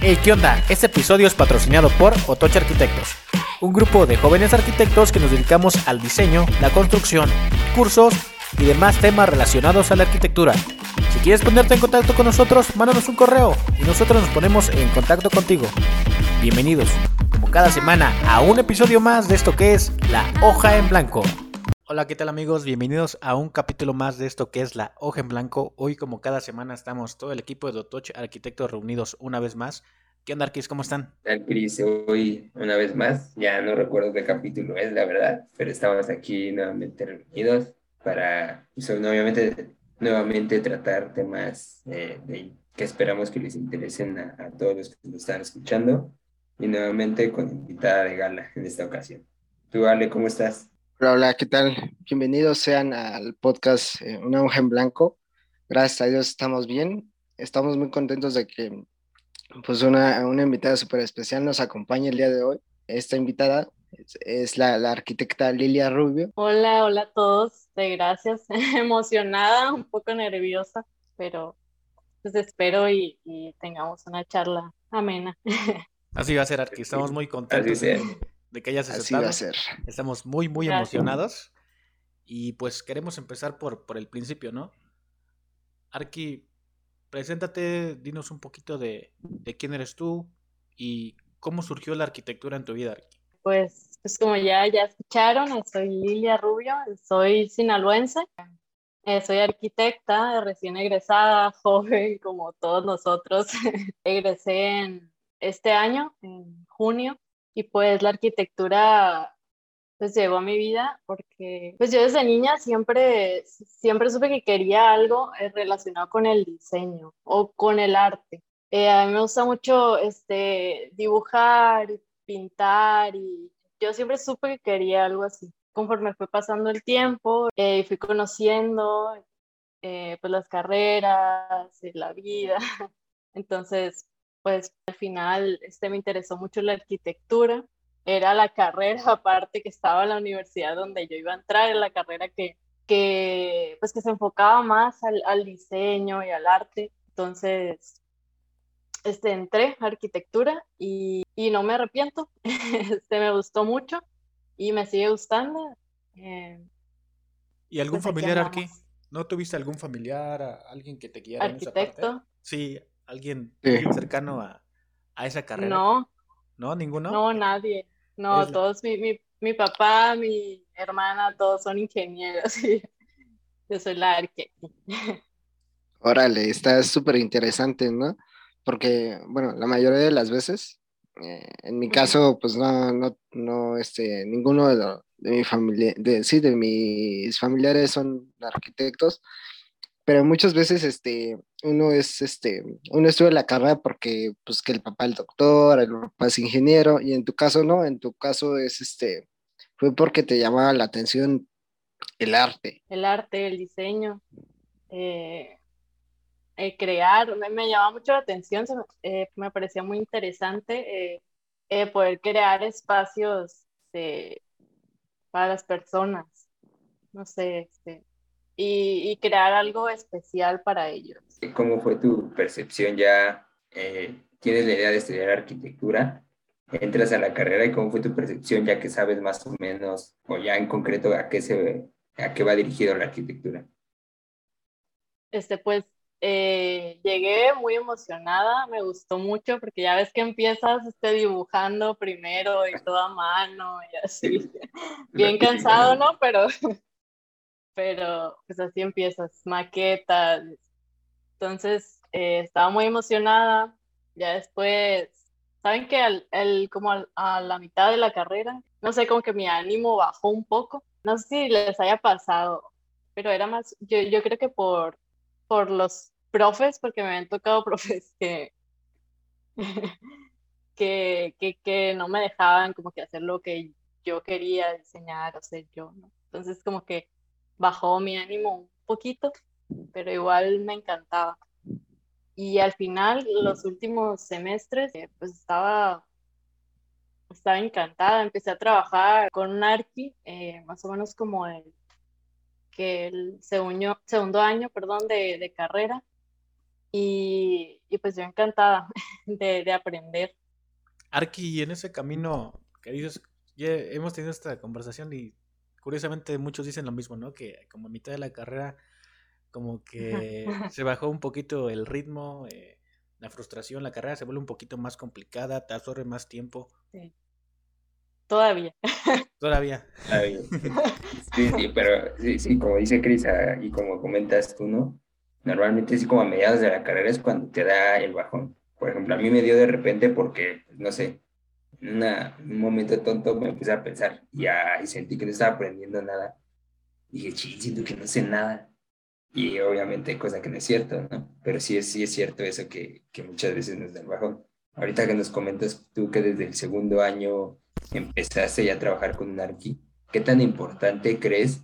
Hey, ¿qué onda? Este episodio es patrocinado por Otoche Arquitectos, un grupo de jóvenes arquitectos que nos dedicamos al diseño, la construcción, cursos y demás temas relacionados a la arquitectura. Si quieres ponerte en contacto con nosotros, mándanos un correo y nosotros nos ponemos en contacto contigo. Bienvenidos, como cada semana, a un episodio más de esto que es La Hoja en Blanco. Hola, ¿qué tal amigos? Bienvenidos a un capítulo más de esto que es La Hoja en Blanco. Hoy, como cada semana, estamos todo el equipo de Dotoch Arquitectos reunidos una vez más. ¿Qué onda, Arquis? ¿Cómo están? Hoy una vez más, ya no recuerdo qué capítulo es, la verdad, pero estamos aquí nuevamente reunidos para, pues, obviamente, nuevamente tratar temas eh, de, que esperamos que les interesen a, a todos los que nos están escuchando y nuevamente con invitada de gala en esta ocasión. Tú, Ale, ¿cómo estás? Hola, hola, ¿qué tal? Bienvenidos sean al podcast eh, Una hoja en blanco. Gracias a Dios estamos bien. Estamos muy contentos de que pues una, una invitada súper especial nos acompañe el día de hoy. Esta invitada es, es la, la, arquitecta Lilia Rubio. Hola, hola a todos. De gracias. Emocionada, un poco nerviosa, pero pues espero y, y tengamos una charla amena. Así va a ser, Arqui. Estamos muy contentos de que hayas aceptado. Así va a ser. Estamos muy, muy Gracias. emocionados. Y pues queremos empezar por, por el principio, ¿no? Arki, preséntate, dinos un poquito de, de, quién eres tú y cómo surgió la arquitectura en tu vida, Arki. Pues, pues como ya, ya escucharon, soy Lilia Rubio, soy sinaloense, eh, soy arquitecta, recién egresada, joven como todos nosotros. Egresé en este año, en junio, y pues la arquitectura pues llegó a mi vida porque pues yo desde niña siempre, siempre supe que quería algo eh, relacionado con el diseño o con el arte. Eh, a mí me gusta mucho este, dibujar, pintar y yo siempre supe que quería algo así. Conforme fue pasando el tiempo, eh, fui conociendo pues las carreras y la vida. Entonces, pues al final este, me interesó mucho la arquitectura era la carrera aparte que estaba en la universidad donde yo iba a entrar, en la carrera que, que, pues que se enfocaba más al, al diseño y al arte. Entonces, este, entré a arquitectura y, y no me arrepiento. Este, me gustó mucho y me sigue gustando. Eh, ¿Y algún pues familiar aquí? ¿No tuviste algún familiar, alguien que te guiara ¿Arquitecto? en esa parte? Sí, alguien, sí. alguien cercano a, a, esa carrera. No. ¿No? ¿Ninguno? No, nadie. No, es... todos, mi, mi, mi, papá, mi hermana, todos son ingenieros. Y yo soy la arquitecta. Órale, está súper interesante, ¿no? Porque, bueno, la mayoría de las veces, eh, en mi caso, pues no, no, no, este, ninguno de, lo, de mi familia, de, sí, de mis familiares son arquitectos, pero muchas veces, este, uno es, este, uno estudia la carrera porque, pues, que el papá es doctor, el papá es ingeniero, y en tu caso no, en tu caso es, este, fue porque te llamaba la atención el arte. El arte, el diseño, eh, eh, crear, me, me, llamaba mucho la atención, eh, me parecía muy interesante poder crear espacios para las personas, no sé, este, y, y, crear algo especial para ellos. ¿Cómo fue tu percepción ya? Eh, ¿Tienes la idea de estudiar arquitectura? ¿Entras a la carrera y cómo fue tu percepción ya que sabes más o menos o ya en concreto a qué, se, a qué va dirigido la arquitectura? Este, pues eh, llegué muy emocionada, me gustó mucho porque ya ves que empiezas este, dibujando primero y toda mano y así, bien cansado, ¿no? Pero pero pues así empiezas, maquetas. Entonces, eh, estaba muy emocionada. Ya después, ¿saben que al, el, como al, a la mitad de la carrera, no sé, como que mi ánimo bajó un poco? No sé si les haya pasado, pero era más, yo, yo creo que por, por los profes, porque me han tocado profes que, que, que, que no me dejaban como que hacer lo que yo quería diseñar o ser yo, ¿no? Entonces, como que bajó mi ánimo un poquito, pero igual me encantaba. Y al final, los últimos semestres, eh, pues estaba, estaba encantada. Empecé a trabajar con un arqui, eh, más o menos como el, que el segundo, segundo año perdón, de, de carrera. y, y pues yo encantada de, de aprender. Arki, en ese camino que ya hemos tenido esta conversación y curiosamente muchos dicen lo mismo, ¿no? Que como a mitad de la carrera como que se bajó un poquito el ritmo, eh, la frustración, la carrera se vuelve un poquito más complicada, te absorbe más tiempo. Sí. Todavía. Todavía. Sí, sí, pero sí, sí, como dice Cris ah, y como comentas tú, ¿no? Normalmente sí como a mediados de la carrera es cuando te da el bajón. Por ejemplo, a mí me dio de repente porque, no sé, en un momento tonto me empecé a pensar y, y sentí que no estaba aprendiendo nada. Dije, ching, siento que no sé nada. Y obviamente, cosa que no es cierto, ¿no? Pero sí sí es cierto eso que, que muchas veces nos da el bajón. Ahorita que nos comentas tú que desde el segundo año empezaste ya a trabajar con un arqui, ¿qué tan importante crees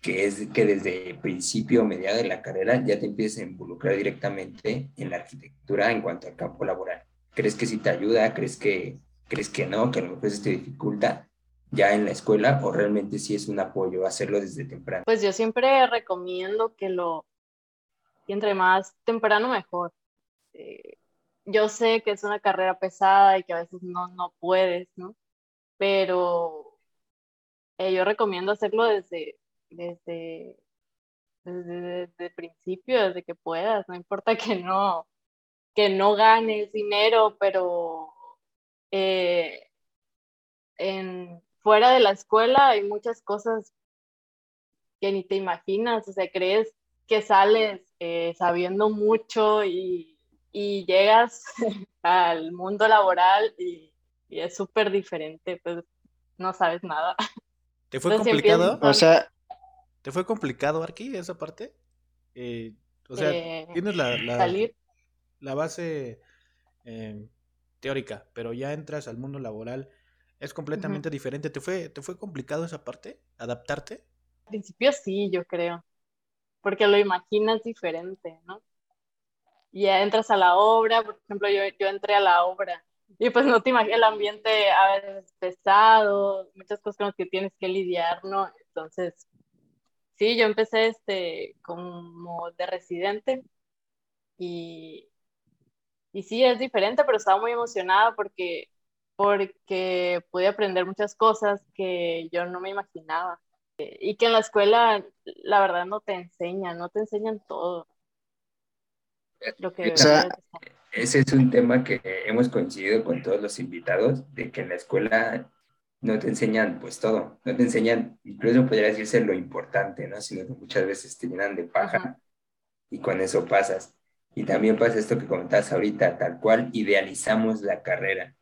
que es que desde principio o mediado de la carrera ya te empieces a involucrar directamente en la arquitectura en cuanto al campo laboral? ¿Crees que sí te ayuda? ¿Crees que, crees que no? ¿Que a lo mejor eso te dificulta? ya en la escuela o realmente sí es un apoyo hacerlo desde temprano? Pues yo siempre recomiendo que lo, entre más temprano mejor. Eh, yo sé que es una carrera pesada y que a veces no, no puedes, ¿no? Pero eh, yo recomiendo hacerlo desde, desde, desde, el principio, desde que puedas, no importa que no, que no ganes dinero, pero eh, en, fuera de la escuela hay muchas cosas que ni te imaginas, o sea, crees que sales eh, sabiendo mucho y, llegas al mundo laboral y, es súper diferente, pues no sabes nada. ¿Te fue complicado? O sea, ¿te fue complicado, Arki, esa parte? Eh, o sea, eh, tienes la, la, base teórica, pero ya entras al mundo laboral es completamente diferente. ¿Te fue, ¿Te fue complicado esa parte? ¿Adaptarte? Al principio sí, yo creo, porque lo imaginas diferente, ¿no? Y ya entras a la obra, por ejemplo, yo, yo entré a la obra y pues no te imaginas el ambiente a veces pesado, muchas cosas con las que tienes que lidiar, ¿no? Entonces, sí, yo empecé este como de residente y, y sí, es diferente, pero estaba muy emocionada porque porque pude aprender muchas cosas que yo no me imaginaba y que en la escuela la verdad no te enseñan, no te enseñan todo. Lo que ese es un tema que hemos coincidido con todos los invitados, de que en la escuela no te enseñan pues todo, no te enseñan, incluso podría decirse lo importante, ¿no? Sino que muchas veces te llenan de paja y con eso pasas. Y también pasa esto que comentabas ahorita, tal cual idealizamos la carrera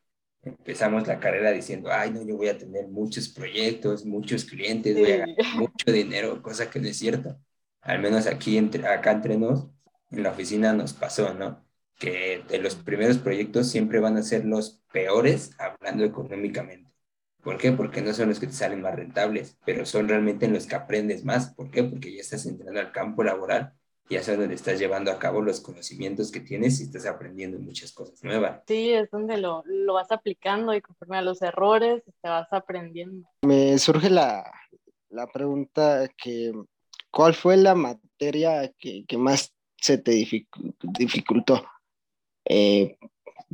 empezamos la carrera diciendo, ay, no, yo voy a tener muchos proyectos, muchos clientes, voy a ganar mucho dinero, cosa que no es cierto. Al menos aquí, entre, acá entre nos, en la oficina nos pasó, ¿no? Que de los primeros proyectos siempre van a ser los peores hablando económicamente. ¿Por qué? Porque no son los que te salen más rentables, pero son realmente en los que aprendes más. ¿Por qué? Porque ya estás entrando al campo laboral ya sabes donde estás llevando a cabo los conocimientos que tienes y estás aprendiendo muchas cosas nuevas. Sí, es donde lo, lo vas aplicando y conforme a los errores te vas aprendiendo. Me surge la, la pregunta que, ¿cuál fue la materia que, que más se te dificultó? Eh,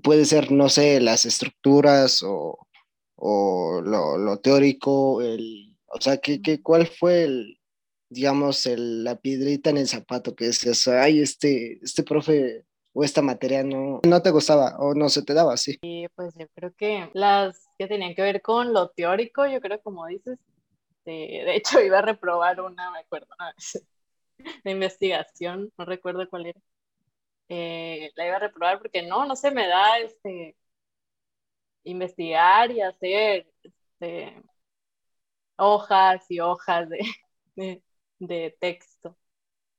puede ser, no sé, las estructuras o, o lo, lo, teórico, el, o sea, ¿qué, qué, ¿cuál fue el, digamos, el, la piedrita en el zapato que decías, ay, este, este profe o esta materia no, no te gustaba o no se te daba. Sí, pues yo creo que las que tenían que ver con lo teórico, yo creo como dices, de, hecho iba a reprobar una, me acuerdo, de investigación, no recuerdo cuál era. Eh, la iba a reprobar porque no, no se me da este investigar y hacer este, hojas y hojas de texto.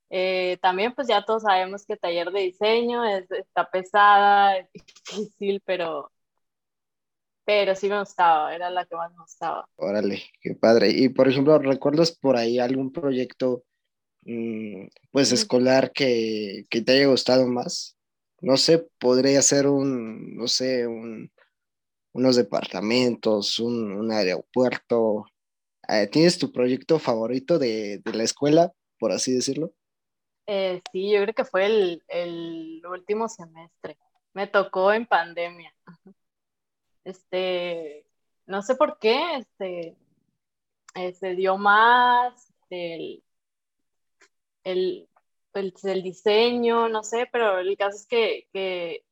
Eh, también pues ya todos sabemos que taller de diseño es, está pesada, es difícil, pero, pero sí me gustaba, era la que más me gustaba. Órale, qué padre. Y por ejemplo, ¿recuerdas por ahí algún proyecto mm, pues escolar que, que, te haya gustado más? No sé, podría ser un, no sé, un, unos departamentos, un, un aeropuerto, ¿Tienes tu proyecto favorito de, de, la escuela, por así decirlo? Eh, sí, yo creo que fue el, el último semestre. Me tocó en pandemia. Este, no sé por qué, este, eh, se dio más el, el, pues, el, diseño, no sé, pero el caso es que, que,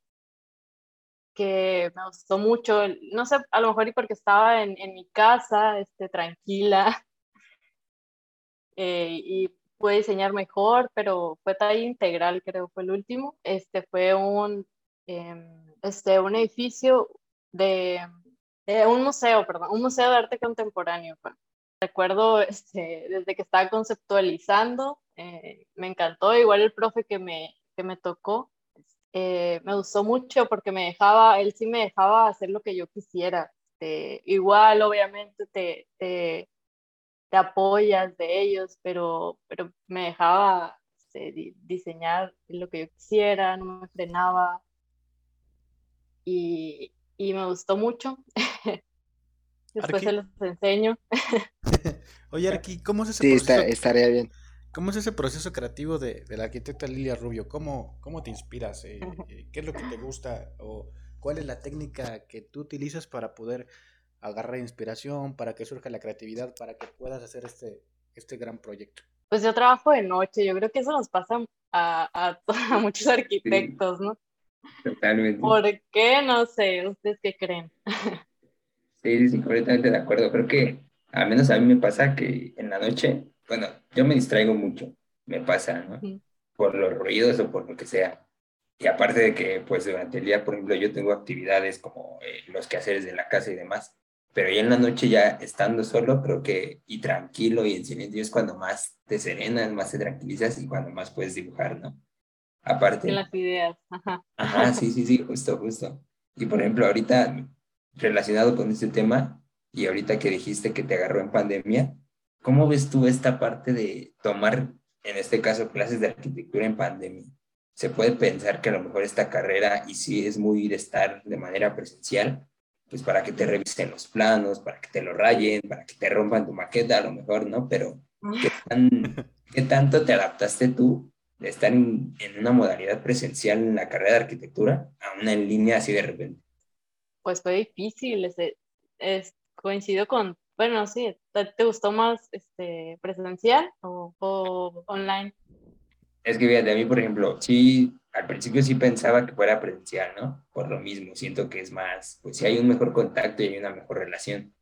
que me gustó mucho, no sé, a lo mejor y porque estaba en, mi casa, este, tranquila, eh, y pude diseñar mejor, pero fue talla integral, creo, fue el último. Este fue un, em, este, un edificio de, un museo, perdón, un museo de arte contemporáneo. Recuerdo este, desde que estaba conceptualizando, eh, me encantó, igual el profe que me, que me tocó, eh, me gustó mucho porque me dejaba, él sí me dejaba hacer lo que yo quisiera. Este, igual, obviamente, te, te, te, apoyas de ellos, pero, pero me dejaba este, diseñar lo que yo quisiera, no me frenaba. Y, y me gustó mucho. Después se los enseño. Oye, Arqui, ¿cómo es ese proceso? Sí, está, estaría bien. ¿Cómo es ese proceso creativo de, de la arquitecta Lilia Rubio? ¿Cómo, cómo te inspiras? Eh, eh, ¿Qué es lo que te gusta? ¿O cuál es la técnica que tú utilizas para poder agarrar inspiración, para que surja la creatividad, para que puedas hacer este, este gran proyecto? Pues yo trabajo de noche, yo creo que eso nos pasa a, a, muchos arquitectos, ¿no? Totalmente. ¿Por qué? No sé, ¿ustedes qué creen? Sí, sí, completamente de acuerdo. Creo que al menos a mí me pasa que en la noche, bueno, yo me distraigo mucho, me pasa, ¿no? Por los ruidos o por lo que sea. Y aparte de que, pues durante el día, por ejemplo, yo tengo actividades como eh, los quehaceres de la casa y demás, pero ya en la noche ya estando solo, creo que, y tranquilo y en silencio es cuando más te serenas, más te tranquilizas y cuando más puedes dibujar, ¿no? Aparte. En las ideas, ajá. Ajá, sí, sí, sí, justo, justo. Y por ejemplo, ahorita relacionado con este tema, y ahorita que dijiste que te agarró en pandemia, ¿cómo ves tú esta parte de tomar, en este caso, clases de arquitectura en pandemia? Se puede pensar que a lo mejor esta carrera, y sí es muy de estar de manera presencial, pues para que te revisen los planos, para que te lo rayen, para que te rompan tu maqueta, a lo mejor, ¿no? Pero, ¿qué, tanto te adaptaste tú de estar en, en, una modalidad presencial en la carrera de arquitectura a una en línea así de repente? Pues fue difícil, es, coincido con, bueno, sí, ¿te, gustó más este, presencial o, online? Es que fíjate, a mí, por ejemplo, sí, al principio sí pensaba que fuera presencial, ¿no? Por lo mismo, siento que es más, pues sí hay un mejor contacto y hay una mejor relación.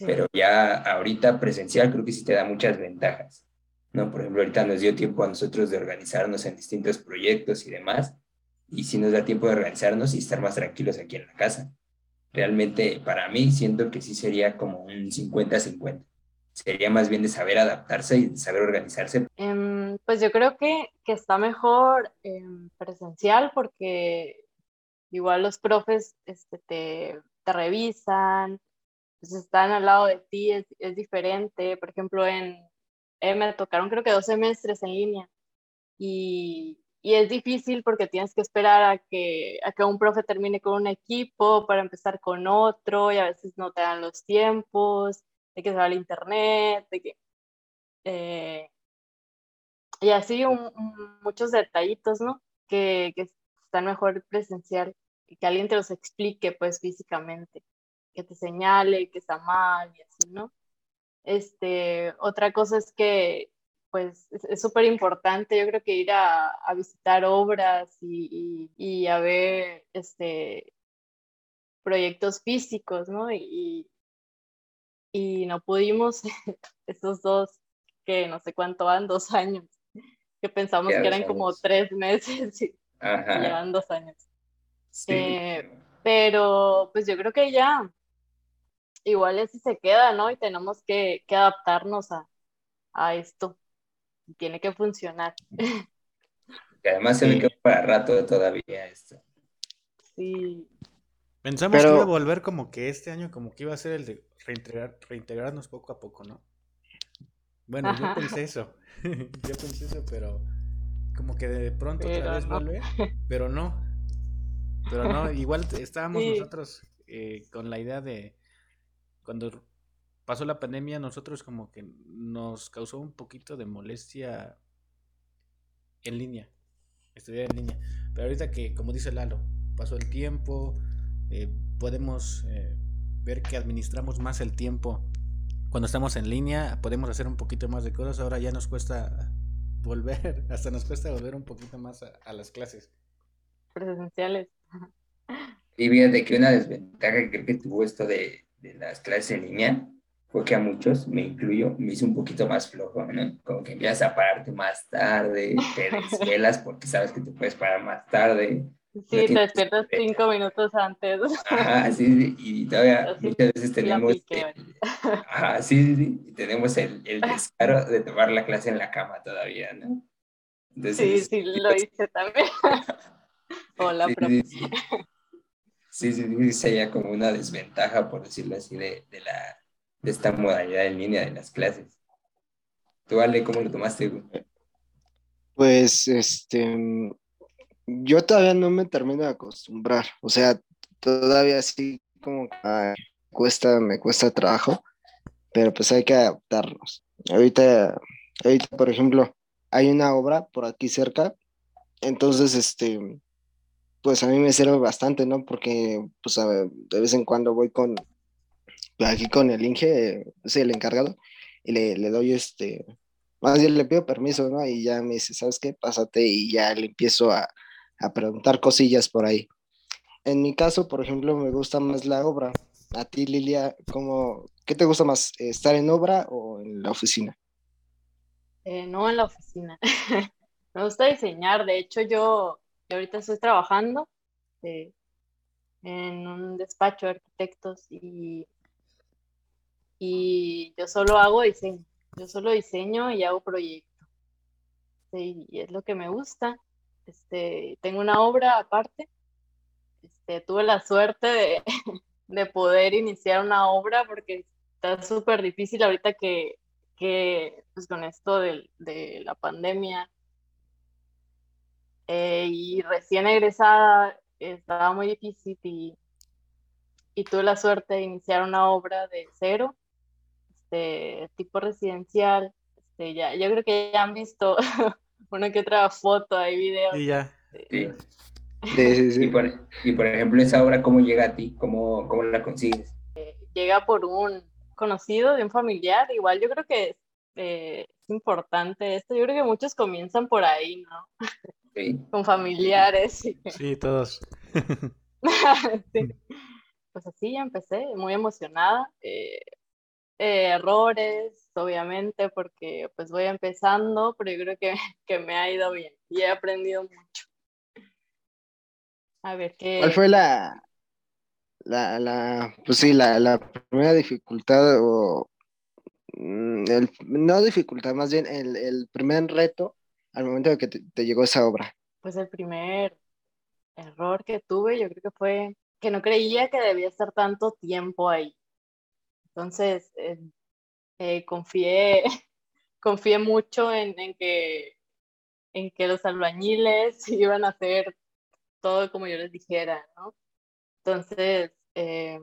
Pero ya ahorita presencial creo que sí te da muchas ventajas. ¿no? Por ejemplo, ahorita nos dio tiempo a nosotros de organizarnos en distintos proyectos y demás, y si nos da tiempo de organizarnos y estar más tranquilos aquí en la casa. Realmente para mí siento que sí sería como un 50-50. Sería más bien de saber adaptarse y saber organizarse. Em, pues yo creo que, que está mejor en presencial porque igual los profes este, te, te revisan, pues están al lado de ti, es, es diferente. Por ejemplo, en, eh, me tocaron creo que dos semestres en línea y, y, es difícil porque tienes que esperar a que, a que un profe termine con un equipo para empezar con otro y a veces no te dan los tiempos, de que se va al internet, de que... Eh, y así muchos detallitos, ¿no? Que, que están mejor presencial y que alguien te los explique pues físicamente, que te señale que está mal y así, ¿no? Este, otra cosa es que, pues, es súper importante, yo creo que ir a, a visitar obras y, y, a ver, este, proyectos físicos, ¿no? Y, y no pudimos estos dos, que no sé cuánto van, dos años, que pensamos que eran como tres meses y, llevan dos años. Eh, pero pues yo creo que ya, igual ese se queda, ¿no? Y tenemos que, adaptarnos a, esto. Tiene que funcionar. Que además se me quedó para rato todavía esto. Sí. Pensamos que iba a volver como que este año como que iba a ser el de reintegrar, reintegrarnos poco a poco, ¿no? Bueno, yo pensé eso. yo pensé eso, pero como que de pronto otra vez vuelve, pero no. Pero no, igual estábamos nosotros eh, con la idea de cuando pasó la pandemia, nosotros como que nos causó un poquito de molestia en línea, estudiar en línea. Pero ahorita que, como dice Lalo, pasó el tiempo, eh, podemos eh, ver que administramos más el tiempo cuando estamos en línea, podemos hacer un poquito más de cosas. Ahora ya nos cuesta volver, hasta nos cuesta volver un poquito más a, las clases. Presenciales. Y fíjate que una desventaja que creo que tuvo esto de, de las clases en línea fue que a muchos, me incluyo, me hizo un poquito más flojo, ¿no? Como que empiezas a pararte más tarde, te desvelas porque sabes que te puedes parar más tarde. Sí, te despiertas cinco minutos antes. Ajá, sí, y todavía muchas veces tenemos... ajá, sí, sí, y tenemos el, el, descaro de tomar la clase en la cama todavía, ¿no? sí, sí, lo hice también. Hola, sí, sí, sí, sí, sería como una desventaja, por decirlo así, de, de la de esta modalidad en línea de las clases. ¿Tú, Ale, cómo lo tomaste? Pues, este, yo todavía no me termino de acostumbrar, o sea, todavía así como cuesta, me cuesta trabajo, pero pues hay que adaptarnos. Ahorita, ahorita, por ejemplo, hay una obra por aquí cerca, entonces, este, pues a mí me sirve bastante, ¿no? Porque, pues, de vez en cuando voy con, aquí con el Inge, sí, el encargado, y le, le, doy este, más bien le pido permiso, ¿no? Y ya me dice, ¿sabes qué? Pásate y ya le empiezo a, a preguntar cosillas por ahí. En mi caso, por ejemplo, me gusta más la obra. A ti, Lilia, ¿cómo, ¿qué te gusta más? ¿Estar en obra o en la oficina? Eh, no en la oficina. me gusta diseñar. De hecho, yo, yo ahorita estoy trabajando eh, en un despacho de arquitectos y y yo solo hago diseño, yo solo diseño y hago proyectos. Sí, y es lo que me gusta. Este, tengo una obra aparte. Este, tuve la suerte de, de poder iniciar una obra porque está súper difícil ahorita que, que pues con esto de, de la pandemia eh, y recién egresada estaba muy difícil y, y tuve la suerte de iniciar una obra de cero este, tipo residencial. Este, ya, yo creo que ya han visto una que otra foto, hay videos. Y ya. Sí. Y, por, ejemplo, esa obra, ¿cómo llega a ti? ¿Cómo, cómo la consigues? Eh, llega por un conocido de un familiar. Igual yo creo que eh, es importante esto. Yo creo que muchos comienzan por ahí, ¿no? Sí. Con familiares. Sí, todos. Pues así ya empecé, muy emocionada. Eh, eh, errores, obviamente, porque pues voy empezando, pero yo creo que, que, me ha ido bien y he aprendido mucho. A ver qué. ¿Cuál fue la, la, la pues sí, la, la primera dificultad o mm, el, no dificultad, más bien el, el primer reto al momento de que te, te, llegó esa obra? Pues el primer error que tuve, yo creo que fue que no creía que debía estar tanto tiempo ahí. Entonces, eh, eh, confié, confié mucho en, que, en que los albañiles iban a hacer todo como yo les dijera, ¿no? Entonces, eh,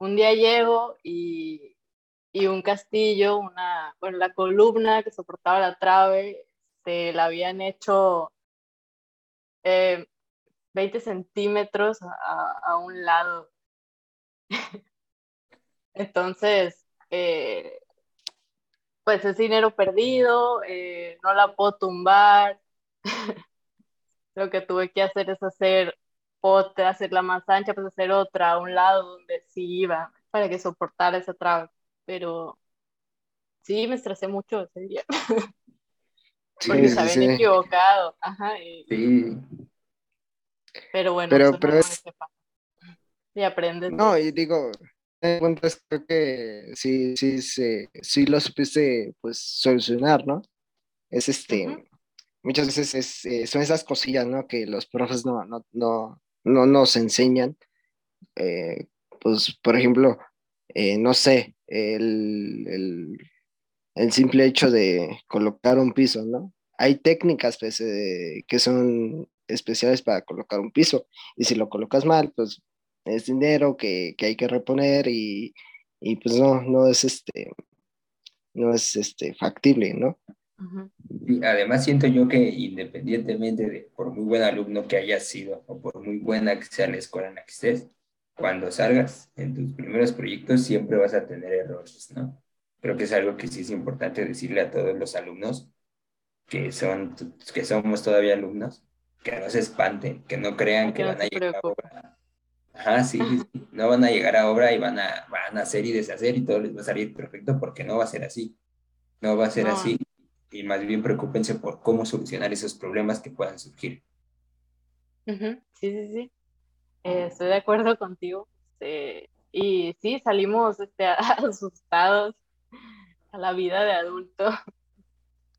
un día llego y, y, un castillo, una, bueno, la columna que soportaba la trave, se la habían hecho 20 centímetros a un lado. Entonces, eh, pues es dinero perdido, eh, no la puedo tumbar. Lo que tuve que hacer es hacer otra, hacerla más ancha, pues hacer otra a un lado donde sí iba para que soportara esa traba. Pero sí, me estresé mucho ese día. Porque se habían equivocado. Ajá, sí. Pero bueno, pero, pero es... y aprendes. No, y digo, cuentas, creo que sí, sí, sí, sí lo supiste pues solucionar, ¿no? Es este, muchas veces es, eh, son esas cosillas, ¿no? Que los profes no, no, no, no nos enseñan. Eh, pues, por ejemplo, eh, no sé, el, el, el, simple hecho de colocar un piso, ¿no? Hay técnicas pues, que son especiales para colocar un piso y si lo colocas mal, pues es dinero que, hay que reponer y, pues no, no es este, no es este factible, ¿no? Y además siento yo que independientemente de por muy buen alumno que hayas sido o por muy buena que sea la escuela en la que estés, cuando salgas en tus primeros proyectos siempre vas a tener errores, ¿no? Creo que es algo que sí es importante decirle a todos los alumnos que, son, que somos todavía alumnos, que no se espanten, que no crean que, van a llegar a Ajá, sí, no van a llegar a obra y van a, van a hacer y deshacer y todo les va a salir perfecto porque no va a ser así. No va a ser así. Y más bien preocúpense por cómo solucionar esos problemas que puedan surgir. Sí, sí, sí. Eh, estoy de acuerdo contigo. Este, y sí, salimos este, asustados a la vida de adulto.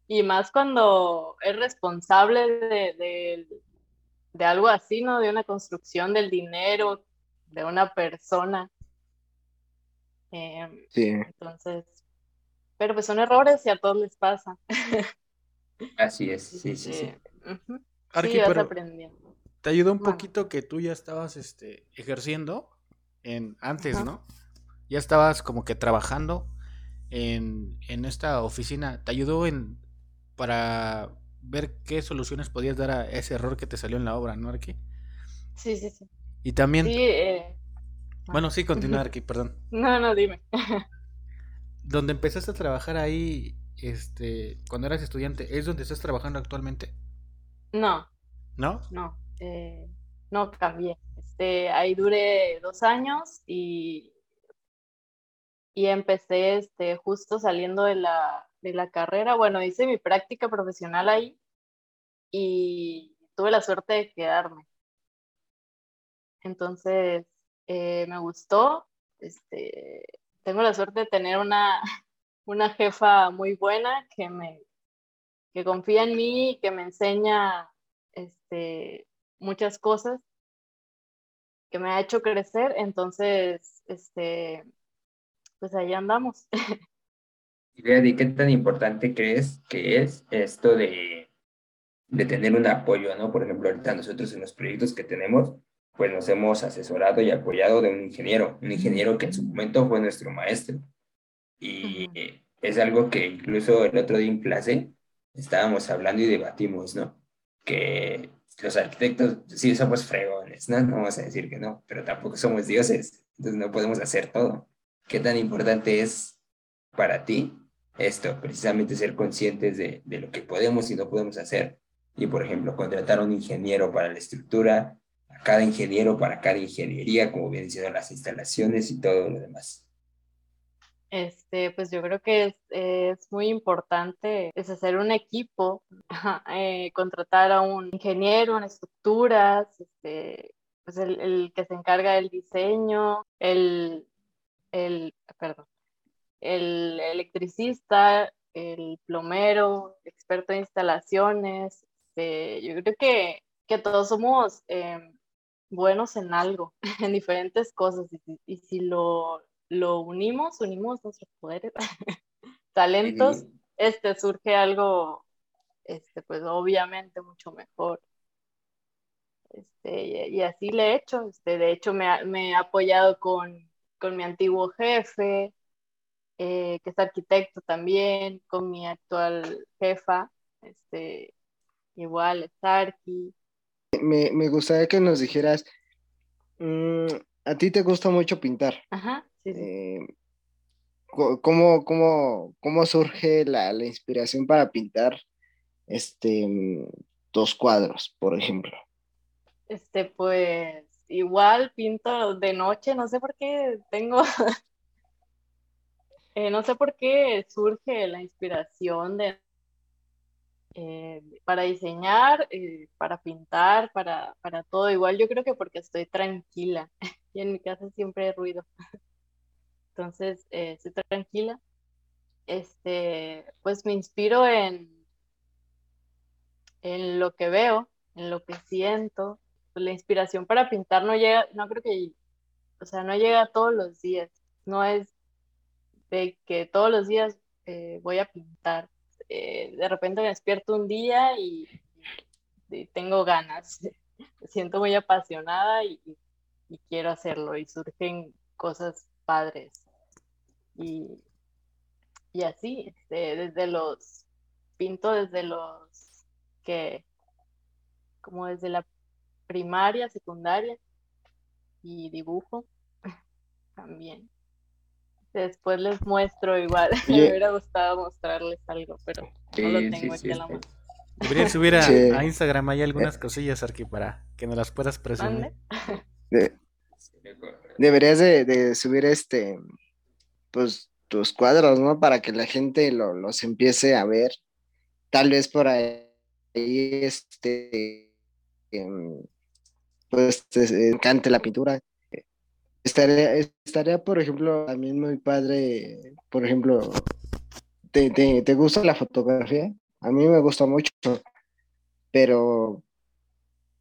Y más cuando es responsable de, de, algo así, ¿no? De una construcción del dinero, de una persona. Em, sí. Entonces, pero pues son errores y a todos les pasa. Así es, sí, sí, sí. sí, vas aprendiendo. Te ayudó un poquito que tú ya estabas este, ejerciendo en antes, ¿no? Ya estabas como que trabajando en, esta oficina. ¿Te ayudó en para ver qué soluciones podías dar a ese error que te salió en la obra, ¿no, Arqui? Sí, sí, sí. Y también... Sí, eh... Bueno, sí, continúa, Arqui, perdón. No, no, dime. donde empezaste a trabajar ahí, este, cuando eras estudiante, ¿es donde estás trabajando actualmente? No. ¿No? No. Eh, no cambié. Este, ahí duré dos años y, y empecé este, justo saliendo de la, de la carrera. Bueno, hice mi práctica profesional ahí y tuve la suerte de quedarme. Entonces, eh, me gustó. Este, tengo la suerte de tener una, una jefa muy buena que me que confía en mí y que me enseña este, muchas cosas que me ha hecho crecer, entonces, este, pues ahí andamos. Idea de qué tan importante crees que es esto de, de tener un apoyo, ¿no? Por ejemplo, ahorita nosotros en los proyectos que tenemos, pues nos hemos asesorado y apoyado de un ingeniero, un ingeniero que en su momento fue nuestro maestro. Y es algo que incluso el otro día en clase estábamos hablando y debatimos, ¿no? Que los arquitectos sí somos fregones, ¿no? No vamos a decir que no, pero tampoco somos dioses, entonces no podemos hacer todo. ¿Qué tan importante es para ti esto? Precisamente ser conscientes de, lo que podemos y no podemos hacer. Y, por ejemplo, contratar a un ingeniero para la estructura, a cada ingeniero para cada ingeniería, como bien siendo las instalaciones y todo lo demás. Este, pues yo creo que es, muy importante es hacer un equipo, eh, contratar a un ingeniero en estructuras, este, pues el, que se encarga del diseño, el, el, perdón, el electricista, el plomero, experto en instalaciones. Este, yo creo que, que todos somos em, buenos en algo, en diferentes cosas, y si lo, lo unimos, unimos nuestros poderes, talentos, este, surge algo, este, pues obviamente mucho mejor. Este, y, así le he hecho, este, de hecho me, me he apoyado con, con mi antiguo jefe, eh, que es arquitecto también, con mi actual jefa, este, igual, Starkey. Me, me gustaría que nos dijeras, mm, a ti te gusta mucho pintar. Ajá. Eh, ¿cómo, cómo, surge la, inspiración para pintar este, dos cuadros, por ejemplo? Este, pues igual pinto de noche, no sé por qué tengo, eh, no sé por qué surge la inspiración eh, para diseñar, para pintar, para, para todo. Igual yo creo que porque estoy tranquila y en mi casa siempre hay ruido. entonces eh, estoy tranquila. Este, pues me inspiro en, en lo que veo, en lo que siento. La inspiración para pintar no llega, no creo que, o sea, no llega todos los días. No es de que todos los días eh, voy a pintar. Eh, de repente me despierto un día y, tengo ganas. Me siento muy apasionada y, quiero hacerlo y surgen cosas padres y, y así, este, desde los pinto desde los que, como desde la primaria, secundaria y dibujo también. Después les muestro igual. Me hubiera gustado mostrarles algo, pero no lo tengo aquí a la mano. Deberías subir a, Instagram hay algunas cosillas, aquí para que nos las puedas presumir. deberías de, subir este, pues tus cuadros, ¿no? Para que la gente los empiece a ver. Tal vez por ahí, este, em, pues te encante la pintura. Estaría, estaría, por ejemplo, también muy padre, por ejemplo, ¿te, te gusta la fotografía? A mí me gusta mucho, pero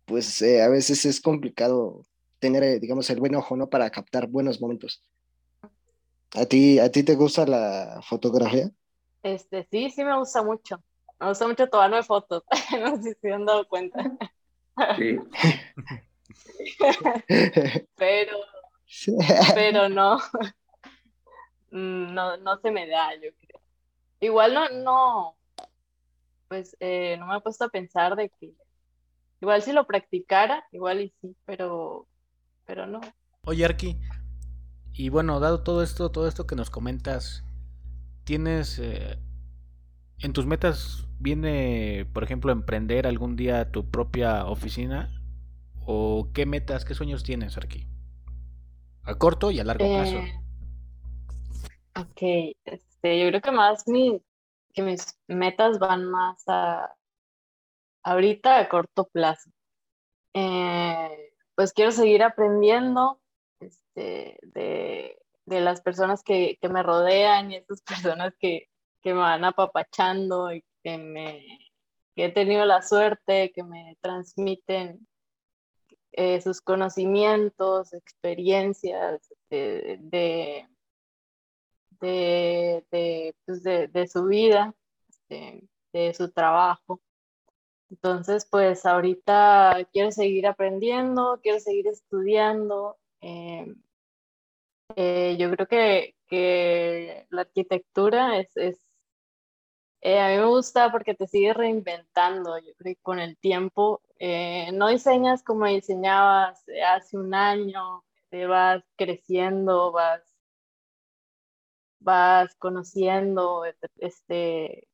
pues eh, a veces es complicado tener, eh, digamos, el buen ojo, ¿no? Para captar buenos momentos. ¿A ti, ¿A ti te gusta la fotografía? Este, sí, sí me gusta mucho. Me gusta mucho tomarme fotos. no sé si se han dado cuenta. Sí. pero, pero no. no, no se me da, yo creo. Igual no, no, pues eh, no me he puesto a pensar de que igual si lo practicara, igual y sí, pero, pero no. Oye, Arki, y bueno, dado todo esto, todo esto que nos comentas, ¿tienes eh, en tus metas viene, por ejemplo, emprender algún día tu propia oficina? ¿O qué metas, qué sueños tienes, Arki? A corto y a largo plazo. Eh, ok, este, yo creo que más mi, que mis metas van más a ahorita a corto plazo. Eh, pues quiero seguir aprendiendo este, de, las personas que, me rodean y esas personas que, me van apapachando y que, me, he tenido la suerte, que me transmiten eh, sus conocimientos, experiencias de pues, de, de, su vida, este, de, su trabajo. Entonces, pues ahorita quiero seguir aprendiendo, quiero seguir estudiando. Em, eh, yo creo que, que, la arquitectura es eh, a mí me gusta porque te sigue reinventando. Yo creo que con el tiempo eh, no diseñas como diseñabas hace un año, te vas creciendo, vas vas conociendo, este,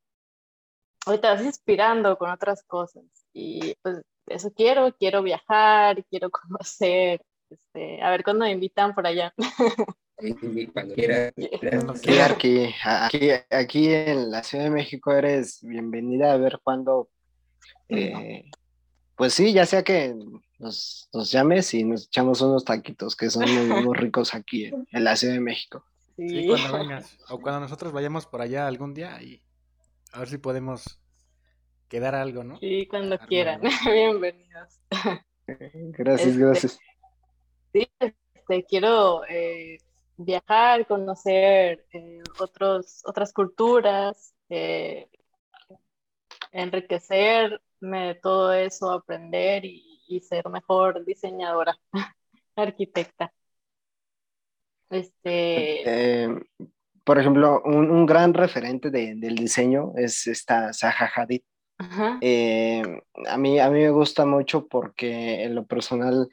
hoy te vas inspirando con otras cosas. Y pues eso quiero, quiero viajar, quiero conocer, este, a ver cuándo me invitan por allá. Cuando quieras. aquí, aquí, aquí en la Ciudad de México eres bienvenida a ver cuándo, eh, pues sí, ya sea que nos, nos, llames y nos echamos unos taquitos que son muy, ricos aquí en la Ciudad de México. Sí. cuando vengas. O cuando nosotros vayamos por allá algún día y a ver si podemos quedar algo, ¿no? Sí, cuando quieran. Bienvenidos. Gracias, este, gracias. Sí, este, quiero eh, viajar, conocer eh, otros, otras culturas, eh, enriquecerme de todo eso, aprender y, y ser mejor diseñadora, arquitecta. Este... Eh, por ejemplo, un, gran referente del diseño es esta Zaha Hadid. Eh, a, mí, a mí me gusta mucho porque en lo personal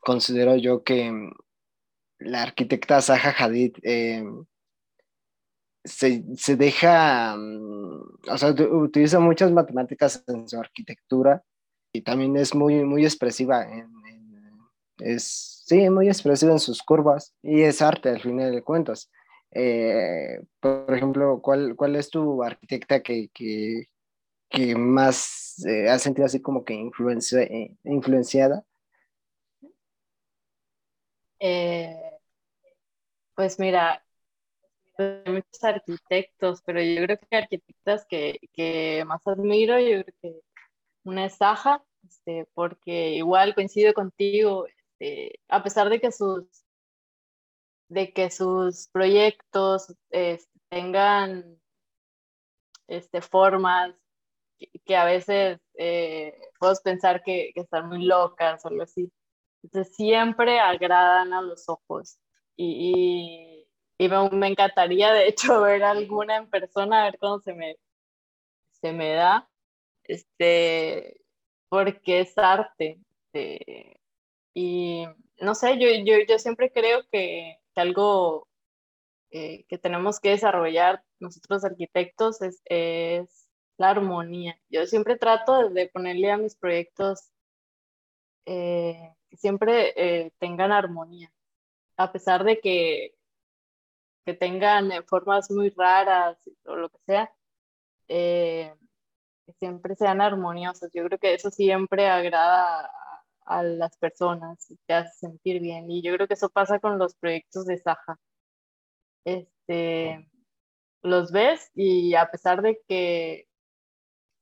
considero yo que la arquitecta Zaha Hadid eh, se, deja, mm, o sea, utiliza muchas matemáticas en su arquitectura y también es muy, muy expresiva en, es, sí, muy expresiva en sus curvas y es arte al final de cuentas. Eh, por ejemplo, ¿cuál, ¿cuál es tu arquitecta que, que, que más eh, has sentido así como que eh, influenciada? Pues mira, hay muchos arquitectos, pero yo creo que arquitectas que, que más admiro, yo creo que una es Saja, este, porque igual coincido contigo, este, a pesar de que sus, de que sus proyectos este, tengan este, formas que, a veces eh, puedes pensar que, están muy locas o algo así. Entonces siempre agradan a los ojos y, y, me, encantaría de hecho ver alguna en persona, a ver cómo se me, se me da, este, porque es arte. Este, y no sé, yo, yo, yo siempre creo que, algo eh, que tenemos que desarrollar nosotros arquitectos es, es, la armonía. Yo siempre trato de ponerle a mis proyectos eh, que siempre eh, tengan armonía, a pesar de que, que tengan formas muy raras o lo que sea, que siempre sean armoniosas. Yo creo que eso siempre agrada a las personas y te hace sentir bien. Y yo creo que eso pasa con los proyectos de Saja. Este, los ves y a pesar de que,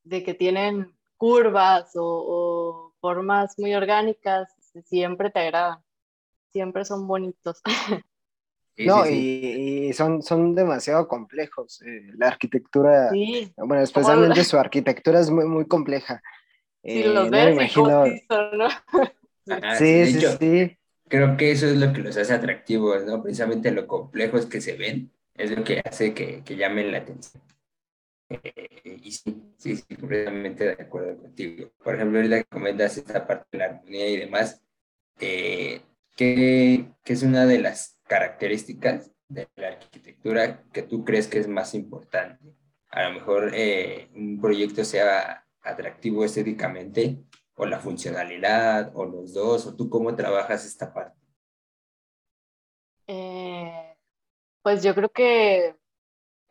de que tienen curvas o, formas muy orgánicas, siempre te agradan, siempre son bonitos. no, Y, son, son demasiado complejos. Eh, la arquitectura, bueno, especialmente su arquitectura es muy, muy compleja. Si eh, los ves, imagino... ¿no? sí, sí, sí. Creo que eso es lo que los hace atractivos, ¿no? Precisamente lo complejos que se ven es lo que hace que, que llamen la atención. Eh, y sí, sí, sí, completamente de acuerdo contigo. Por ejemplo, ahorita que comentas esta parte de la armonía y demás, eh, ¿qué, ¿qué, es una de las características de la arquitectura que tú crees que es más importante? A lo mejor un proyecto sea atractivo estéticamente, o la funcionalidad, o los dos, o tú cómo trabajas esta parte? Eh, pues yo creo que,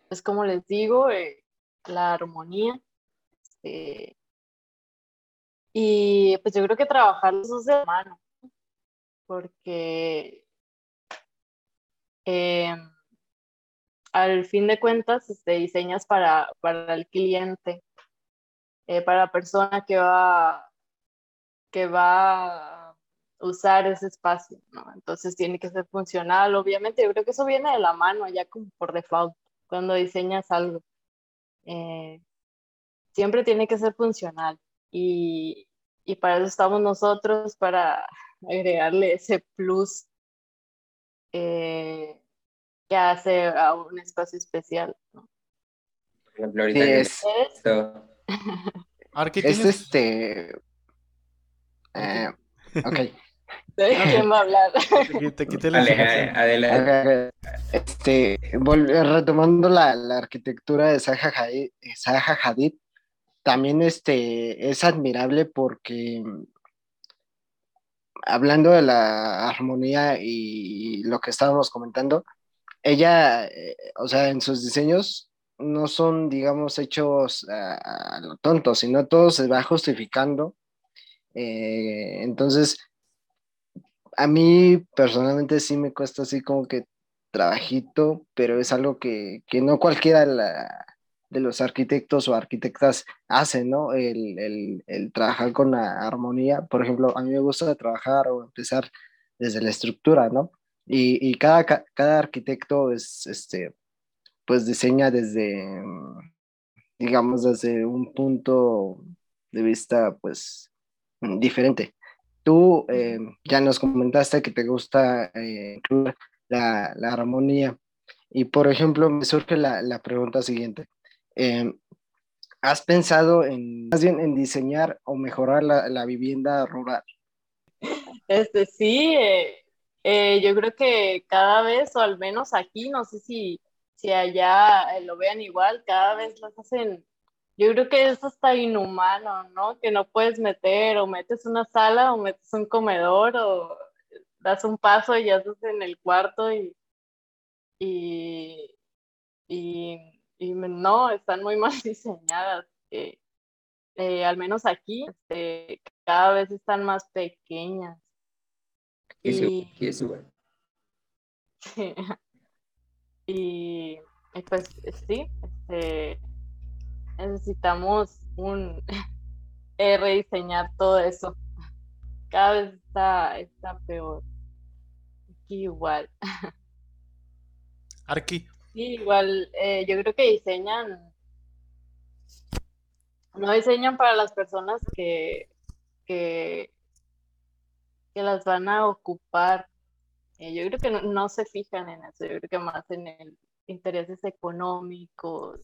es como les digo, eh, la armonía. Este, y pues yo creo que trabajar los dos de mano, porque em, al fin de cuentas este, diseñas para, para el cliente eh, para la persona que va, que va a usar ese espacio, ¿no? Entonces tiene que ser funcional, obviamente. Yo creo que eso viene de la mano, ya como por default, cuando diseñas algo. Eh, siempre tiene que ser funcional y, y para eso estamos nosotros, para agregarle ese plus eh, que hace a un espacio especial. ¿no? Por ejemplo, ahorita es, es este. Eh, ok. quién va a hablar? adelante. Este, retomando la, la, arquitectura de Zaha Hadid, Zaha Hadid, también este, es admirable porque hablando de la armonía y lo que estábamos comentando, ella, eh, o sea, en sus diseños no son, digamos, hechos a, lo tonto, sino todo se va justificando. Eh, entonces, a mí personalmente sí me cuesta así como que trabajito, pero es algo que, no cualquiera de los arquitectos o arquitectas hace, ¿no? El, trabajar con la armonía. Por ejemplo, a mí me gusta trabajar o empezar desde la estructura, ¿no? Y, cada, cada arquitecto es, este, pues diseña desde, digamos, desde un punto de vista, pues, diferente. Tú eh, ya nos comentaste que te gusta eh, la, la, armonía. Y, por ejemplo, me surge la, la pregunta siguiente. Eh, ¿Has pensado en, más bien, en diseñar o mejorar la, vivienda rural? Este, sí, yo creo que cada vez, o al menos aquí, no sé si si allá eh, lo vean igual, cada vez las hacen, yo creo que eso está inhumano, ¿no? Que no puedes meter o metes una sala o metes un comedor o das un paso y ya estás en el cuarto y, y, y, no, están muy mal diseñadas. Eh, eh, al menos aquí, este, cada vez están más pequeñas. Y, eso, Y, pues sí, este, necesitamos un eh, rediseñar todo eso. Cada vez está, está peor. Aquí igual. Arqui. Sí, igual, eh, yo creo que diseñan, no diseñan para las personas que, que, que las van a ocupar eh, yo creo que no, se fijan en eso, yo creo que más en el intereses económicos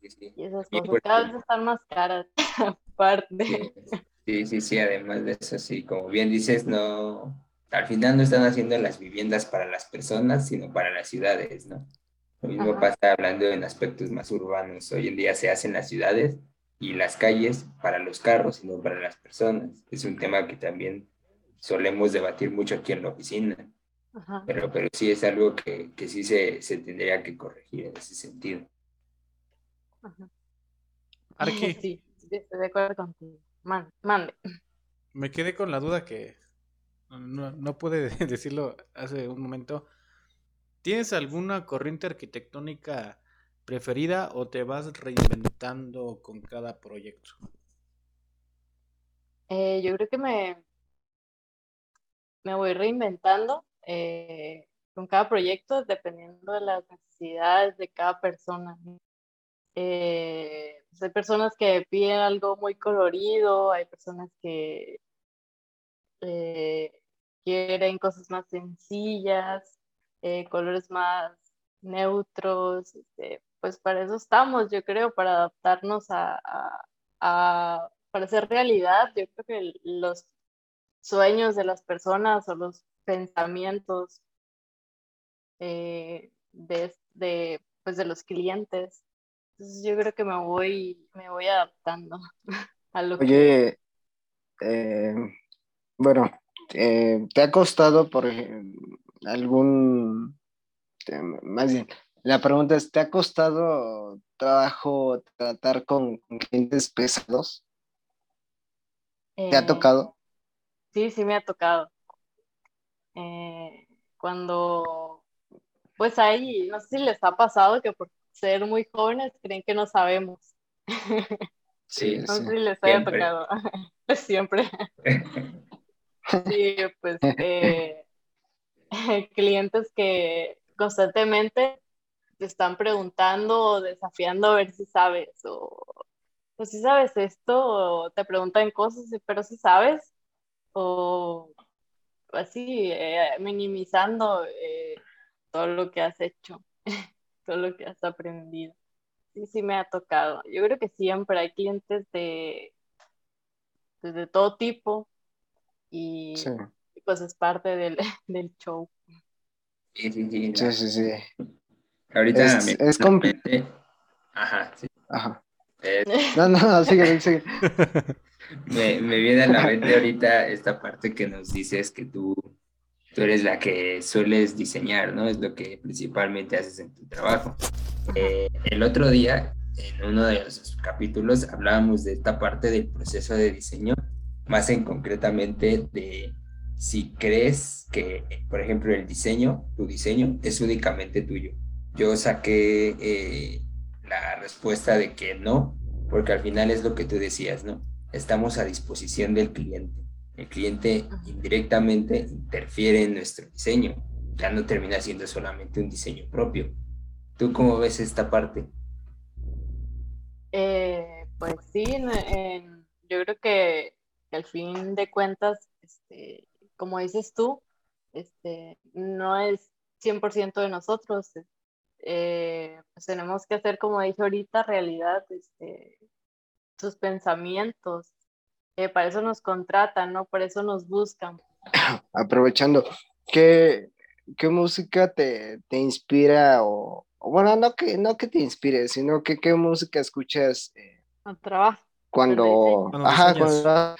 sí. Y esas Y cosas pues- cada vez están más caras, aparte. Sí, sí, sí, además de eso, sí, como bien dices, no, al final no están haciendo las viviendas para las personas, sino para las ciudades, ¿no? Lo mismo Ajá. pasa hablando en aspectos más urbanos. Hoy en día se hacen las ciudades y las calles para los carros, y no para las personas. Es un tema que también solemos debatir mucho aquí en la oficina, Ajá. pero, pero sí es algo que, que sí se, se tendría que corregir en ese sentido. Ajá. Arqui, Sí, de acuerdo contigo. Man- mande. me quedé con la duda que no, no pude decirlo hace un momento. ¿Tienes alguna corriente arquitectónica preferida o te vas reinventando con cada proyecto? Eh, yo creo que me, me voy reinventando eh, con cada proyecto dependiendo de las necesidades de cada persona. Eh, pues hay personas que piden algo muy colorido, hay personas que eh, quieren cosas más sencillas, eh, colores más neutros, este, pues para eso estamos, yo creo, para adaptarnos a, a- para hacer realidad, yo creo que los sueños de las personas o los pensamientos eh, de, de, pues de los clientes. Entonces yo creo que me voy, me voy adaptando a lo que Oye, eh, bueno, eh, ¿te ha costado, por ejemplo, algún, más bien, la pregunta es, ¿te ha costado trabajo tratar con, con clientes pesados? ¿Te ha eh, tocado? Sí, sí me ha tocado. Eh, cuando, pues ahí, no sé si les ha pasado que por ser muy jóvenes creen que no sabemos. Sí, No sé sí. si les haya Siempre. tocado. Pues siempre. Sí, pues eh, clientes que constantemente te están preguntando o desafiando a ver si sabes o pues si sabes esto o te preguntan cosas, pero si sabes o así eh, minimizando eh, todo lo que has hecho, todo lo que has aprendido. Sí, sí me ha tocado. Yo creo que siempre hay clientes de, de todo tipo y Sí, pues es parte del, del show. Sí, sí, sí, sí, sí, sí. Ahorita Es- me- es Ajá, sí. Ajá. Eh, No, no, no, sigue, sigue. me, me viene a la mente ahorita esta parte que nos dices que tú, tú eres la que sueles diseñar, ¿no? Es lo que principalmente haces en tu trabajo. Eh, el otro día, en uno de los capítulos, hablábamos de esta parte del proceso de diseño, más en concretamente de si crees que, por ejemplo, el diseño, tu diseño, es únicamente tuyo. Yo saqué eh, la respuesta de que no, porque al final es lo que tú decías, ¿no? Estamos a disposición del cliente. El cliente indirectamente interfiere en nuestro diseño. Ya no termina siendo solamente un diseño propio. ¿Tú cómo ves esta parte? Eh, pues sí, en- en- yo creo que, que al fin de cuentas, este, como dices tú, este, no es 100% de nosotros. eh, pues tenemos que hacer, como dije ahorita, realidad este, sus pensamientos. Eh, para eso nos contratan, ¿no? Por eso nos buscan. Aprovechando, ¿qué, qué música te, te inspira o, o bueno, no que, no que te inspire, sino que qué música escuchas eh, al trabajo. cuando, Cuando ajá, diseñas. cuando,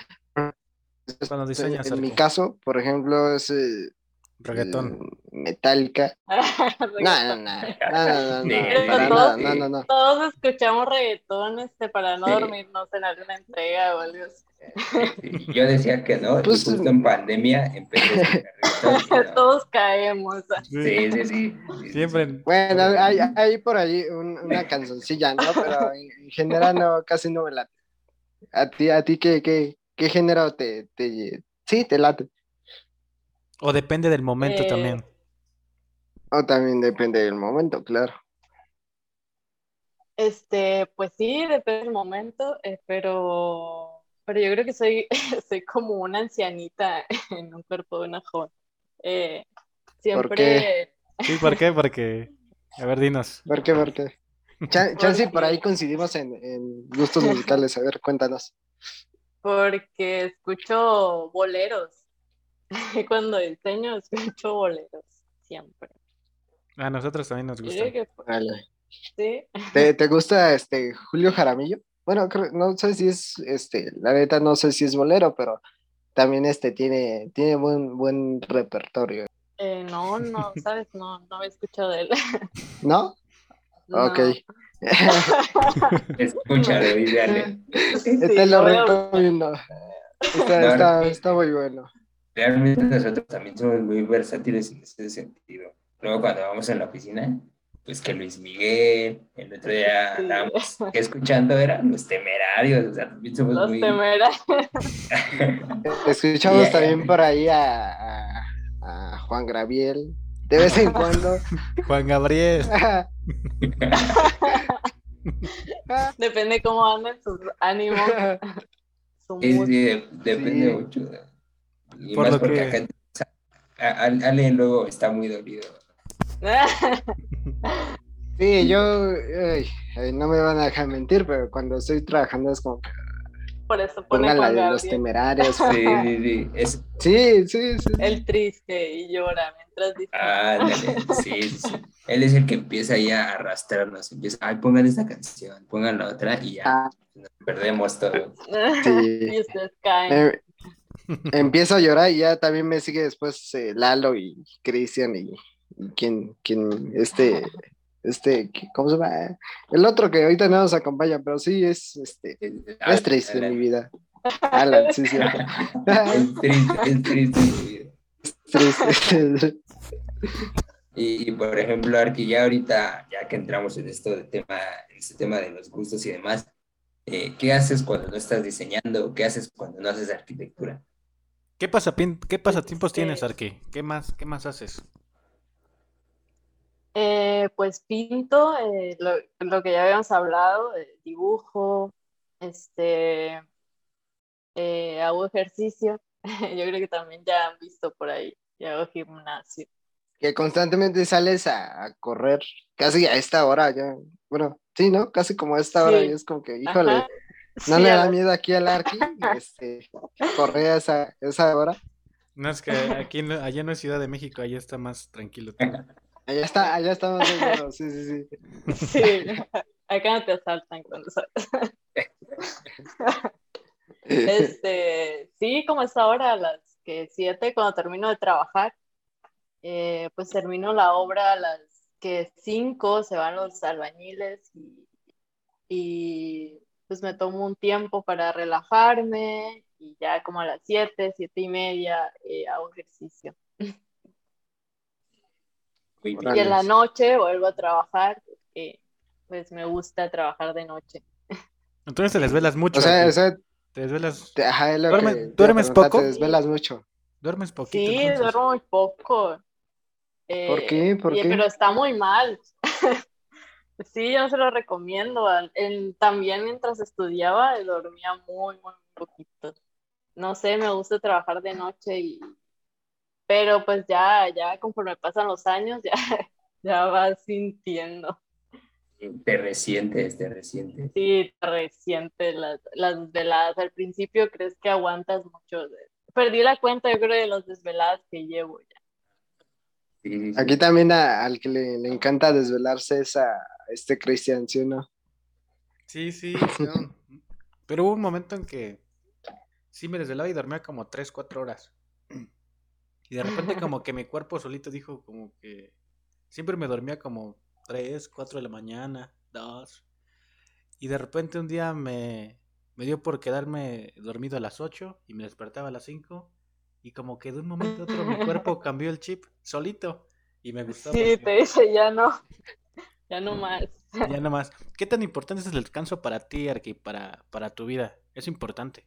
Cuando diseñas, en mi caso, por ejemplo, es eh, Reggaetón. Metallica. No, no, no, no, no, no, no. Todos escuchamos reggaetón este, para no Sí. dormirnos en alguna entrega o algo así. Yo decía que no, y Pues- justo en pandemia empecé a escuchar no. Todos caemos. Sí, sí, sí. Siempre. Bueno, hay, hay por ahí un- una canzoncilla, ¿no? Pero en, en general no, casi no me late. ¿A ti, a ti qué, qué, qué género te, te, sí, te late? O depende del momento Eh, también. O también depende del momento, claro. Este, pues sí, depende del momento, eh, pero, pero yo creo que soy, soy como una ancianita en un cuerpo de una joven. Eh, siempre, qué? Sí, ¿por qué? Porque. A ver, dinos. ¿Por qué? ¿Por qué? Chansi, por ahí coincidimos en, en gustos musicales. A ver, cuéntanos. Porque escucho boleros. Cuando diseño, escucho boleros. Siempre. A nosotros también nos gusta. ¿Sí? ¿Te, ¿Te, gusta este Julio Jaramillo? Bueno, no sé si es, este, la neta no sé si es bolero, pero también este tiene, tiene buen, buen repertorio. Eh, no, no, sabes, no, no he escuchado de él. ¿No? no. Ok. Escúchalo y dale. Te lo recomiendo. Está, está, está, muy bueno. Realmente nosotros también somos muy versátiles en ese sentido. Luego cuando vamos en la oficina, pues que Luis Miguel, el otro día estábamos escuchando, eran los temerarios, o sea, también somos los muy... temerarios. Escuchamos yeah. también por ahí a, a, a, Juan Gabriel, de vez en cuando. Juan Gabriel. Depende cómo anden sus ánimos. Su sí, depende sí. mucho. Y por más lo porque que... acá Ale luego está muy dolido. Sí, yo ay, no me van a dejar mentir, pero cuando estoy trabajando es como que por eso pone la de los temerarios. Sí, sí, sí. Es... sí, sí, sí. El triste y llora mientras dice. Ah, sí, sí, sí. Él es el que empieza ahí a arrastrarnos. Empieza, ay, pongan esta canción, pongan la otra y ya ah. nos perdemos todo. Sí. y ustedes caen. Eh, empiezo a llorar y ya también me sigue después eh, Lalo y Cristian y, y quien, quien, este, este, ¿cómo se llama? El otro que ahorita no nos acompaña, pero sí es, este, es triste en mi vida. Alan, sí, sí. es triste, es triste en mi vida. Triste. Y, y, por ejemplo, Arqui, ya ahorita, ya que entramos en esto de tema, en este tema de los gustos y demás, eh, ¿qué haces cuando no estás diseñando? ¿Qué haces cuando no haces arquitectura? ¿Qué, pasa, qué pasatiempos tienes, Arqui? ¿Qué más, ¿Qué más haces? Eh, pues pinto, eh, lo, lo, que ya habíamos hablado, eh, dibujo, este, hago ejercicio. Yo creo que también ya han visto por ahí, ya hago gimnasio. Que constantemente sales a, a, correr, casi a esta hora ya, bueno, sí, ¿no? Casi como a esta hora, y es como que, híjole, Ajá. ¿no sí, le da miedo aquí al Arqui este, correr a esa, esa hora? No, es que aquí, allá en la Ciudad de México, allá está más tranquilo. Todo. Allá está, allá está más seguro, sí, sí, sí. Sí, acá no te asaltan cuando sabes. Este, sí, como es ahora, a las que siete, cuando termino de trabajar, eh, pues termino la obra a las que cinco, se van los albañiles y, y pues me tomo un tiempo para relajarme y ya como a las siete, siete y media eh, hago ejercicio. Y en la noche vuelvo a trabajar, porque pues me gusta trabajar de noche. Entonces te desvelas mucho. O sea, o sea te desvelas. Te, ajá, es lo ¿Duermes, que ¿duermes poco? Te desvelas mucho. ¿Duermes poquito? Sí, entonces? duermo muy poco. Eh, ¿Por qué? ¿Por y, qué? Pero está muy mal. sí, yo no se lo recomiendo. En, también mientras estudiaba dormía muy, muy poquito. No sé, me gusta trabajar de noche y pero pues ya, ya conforme pasan los años, ya, ya vas sintiendo. Te resientes, te resientes. Sí, te resientes las, las veladas. Al principio crees que aguantas mucho. Perdí la cuenta, yo creo, de las desveladas que llevo ya. Sí, sí, sí. Aquí también a, al que le, le, encanta desvelarse es a este Cristian, ¿sí o no? Sí, sí, no. Pero hubo un momento en que sí me desvelaba y dormía como 3, 4 horas. Y de repente como que mi cuerpo solito dijo como que siempre me dormía como 3, 4 de la mañana, 2. Y de repente un día me, me dio por quedarme dormido a las 8 y me despertaba a las 5. Y como que de un momento a otro mi cuerpo cambió el chip solito. Y me gustó. Sí, te dice ya no. Ya no más. Ya no más. ¿Qué tan importante es el descanso para ti, Arqui, para, para tu vida? Es importante.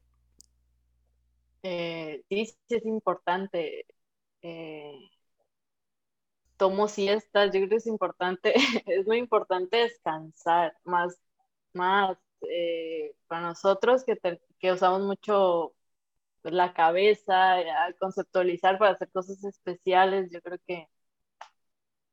Eh, sí, sí es importante eh, tomo siestas, yo creo que es importante, es muy importante descansar, más, más eh, para nosotros que, que usamos mucho la cabeza, al conceptualizar para hacer cosas especiales, yo creo que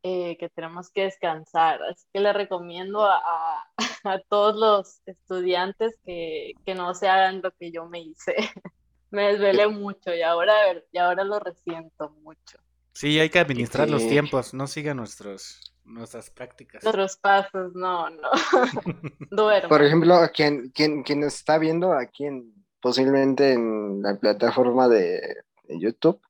eh, que tenemos que descansar. Así que le recomiendo a, a, todos los estudiantes que, que, no se hagan lo que yo me hice. me desvelé mucho y ahora, y ahora lo resiento mucho. Sí, hay que administrar los tiempos, no siga nuestros, nuestras prácticas. Nuestros pasos, no, no. Duermo. Por ejemplo, quien, quien, quien está viendo aquí en, posiblemente en la plataforma de, de YouTube,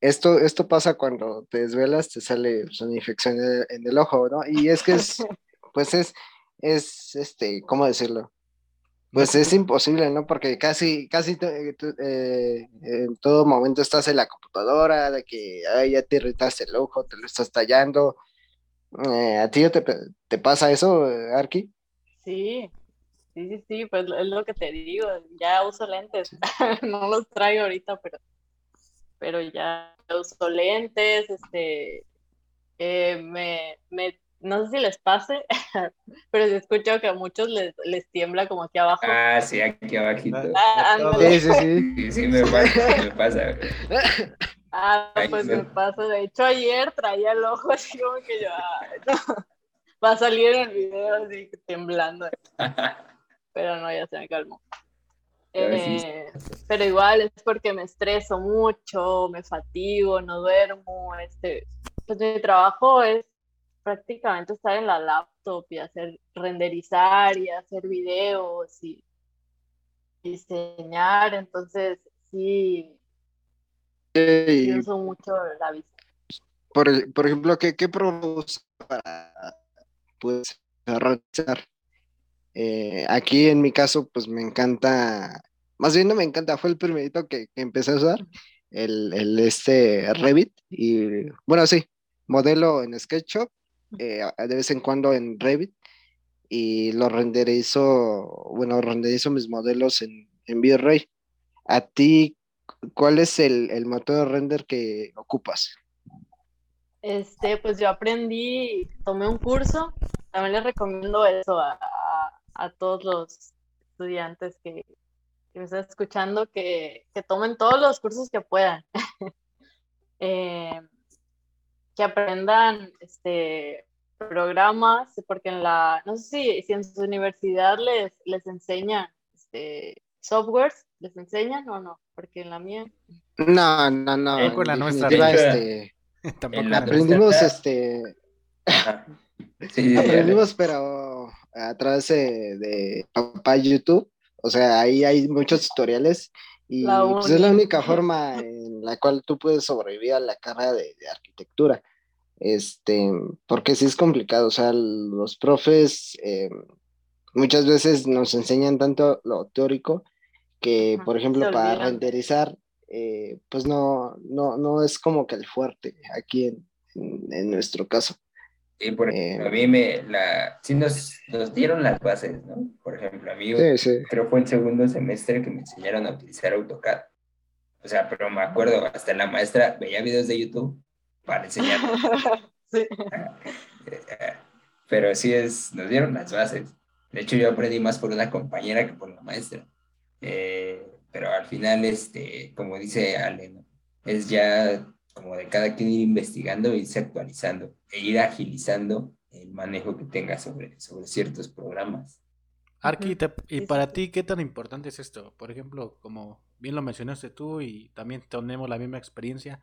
esto, esto pasa cuando te desvelas, te sale pues, una infección en el, ojo, ¿no? Y es que es, pues es, es, este, ¿cómo decirlo? Pues es imposible, ¿no? Porque casi, casi eh, eh, en todo momento estás en la computadora, de que ya te irritaste el ojo, te lo estás tallando. Eh, ¿A ti te, te pasa eso, Arki? Sí, sí, sí, sí, pues es lo que te digo, ya uso lentes, no los traigo ahorita, pero pero ya uso lentes, este, eh, me, me, no sé si les pase, pero he escuchado que a muchos les, les tiembla como aquí abajo. Ah, sí, aquí abajito. Ah, sí, sí, sí. Sí, sí, me pasa, me pasa. Ah, pues me pasa. De hecho, ayer traía el ojo así como que yo, no. va a salir en el video así temblando. Pero no, ya se me calmó. Eh, pero igual es porque me estreso mucho, me fatigo, no duermo. Este, pues mi trabajo es prácticamente estar en la laptop y hacer renderizar y hacer videos y diseñar. Entonces, sí, uso mucho la vista. Por, por ejemplo, ¿qué, qué para pues, realizar? Eh, aquí en mi caso, pues me encanta, más bien no me encanta, fue el primerito que, empecé a usar, el, el, este Revit, y bueno, sí, modelo en SketchUp, eh, de vez en cuando en Revit, y lo renderizo, bueno, renderizo mis modelos en, en V-Ray. A ti, ¿cuál es el, el motor de render que ocupas? Este, pues yo aprendí, tomé un curso, también les recomiendo eso a, a todos los estudiantes que, me están escuchando que, tomen todos los cursos que puedan. Eh, que aprendan este, programas, porque en la, no sé si, en su universidad les, les enseñan este, softwares, les enseñan o no, porque en la mía. No, no, no. Eh, la nuestra. Este, aprendimos este. aprendimos, pero a través de, papá YouTube. O sea, ahí hay muchos tutoriales y pues, es la única forma en la cual tú puedes sobrevivir a la carrera de, arquitectura. Este, porque sí es complicado, o sea, los profes eh, muchas veces nos enseñan tanto lo teórico que, por ejemplo, para renderizar, eh, pues no, no, no es como que el fuerte aquí en nuestro caso. Sí, por ejemplo, a mí me, la, sí nos, nos dieron las bases, ¿no? Por ejemplo, a mí creo fue el segundo semestre que me enseñaron a utilizar AutoCAD. O sea, pero me acuerdo, hasta la maestra veía videos de YouTube para enseñar. sí. Pero sí es, nos dieron las bases. De hecho, yo aprendí más por una compañera que por la maestra. Eh, pero al final, este, como dice Ale, es ya como de cada quien ir investigando e irse actualizando e ir agilizando el manejo que tenga sobre, sobre ciertos programas. Arqui, ¿y para ti qué tan importante es esto? Por ejemplo, como bien lo mencionaste tú y también tenemos la misma experiencia,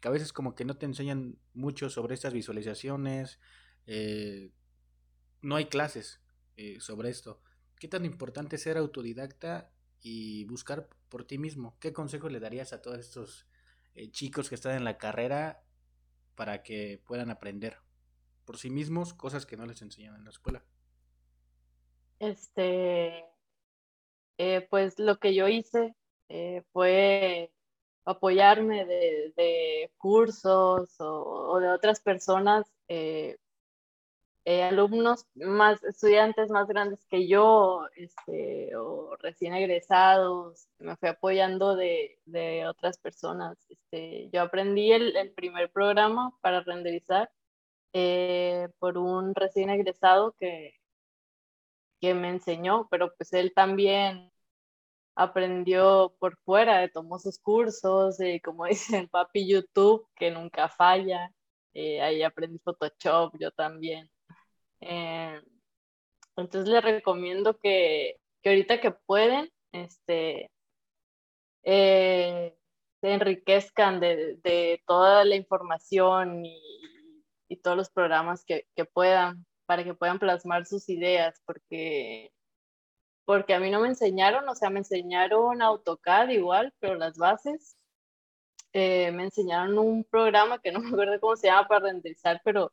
que a veces como que no te enseñan mucho sobre estas visualizaciones, eh, no hay clases eh, sobre esto. ¿Qué tan importante es ser autodidacta y buscar por ti mismo? ¿Qué consejo le darías a todos estos eh, chicos que están en la carrera para que puedan aprender por sí mismos cosas que no les enseñan en la escuela. Este, eh, pues lo que yo hice eh, fue apoyarme de, cursos o, de otras personas eh, alumnos más, estudiantes más grandes que yo, este, o recién egresados, me fui apoyando de, de otras personas. Este, yo aprendí el, el, primer programa para renderizar eh, por un recién egresado que, que me enseñó, pero pues él también aprendió por fuera, tomó sus cursos, y como dice el papi YouTube, que nunca falla. eh, ahí aprendí Photoshop, yo también. Eh, entonces les recomiendo que, que, ahorita que pueden, este, eh, se enriquezcan de, de, toda la información y, y todos los programas que, que, puedan para que puedan plasmar sus ideas, porque, porque a mí no me enseñaron, o sea, me enseñaron AutoCAD igual, pero las bases, eh, me enseñaron un programa que no me acuerdo cómo se llama para renderizar, pero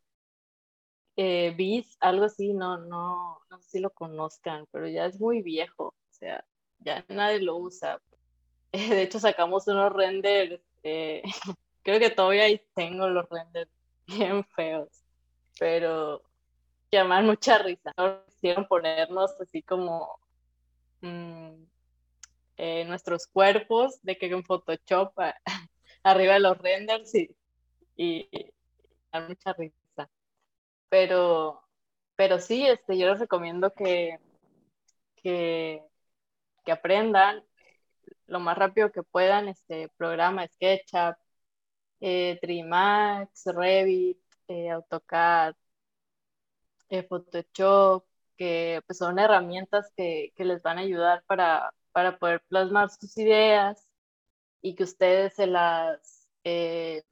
eh, algo así, no, no, no sé si lo conozcan, pero ya es muy viejo, o sea, ya nadie lo usa. de hecho, sacamos unos renders, eh, creo que todavía tengo los renders bien feos, pero llaman mucha risa. Quisieron ponernos así como mmm, eh, nuestros cuerpos, de que en Photoshop arriba de los renders y, y, y mucha risa. Pero, pero sí, este, yo les recomiendo que, que, aprendan lo más rápido que puedan este programa SketchUp, eh, Trimax, Revit, eh, AutoCAD, eh, Photoshop, que pues, son herramientas que, que, les van a ayudar para, para poder plasmar sus ideas y que ustedes se las, eh,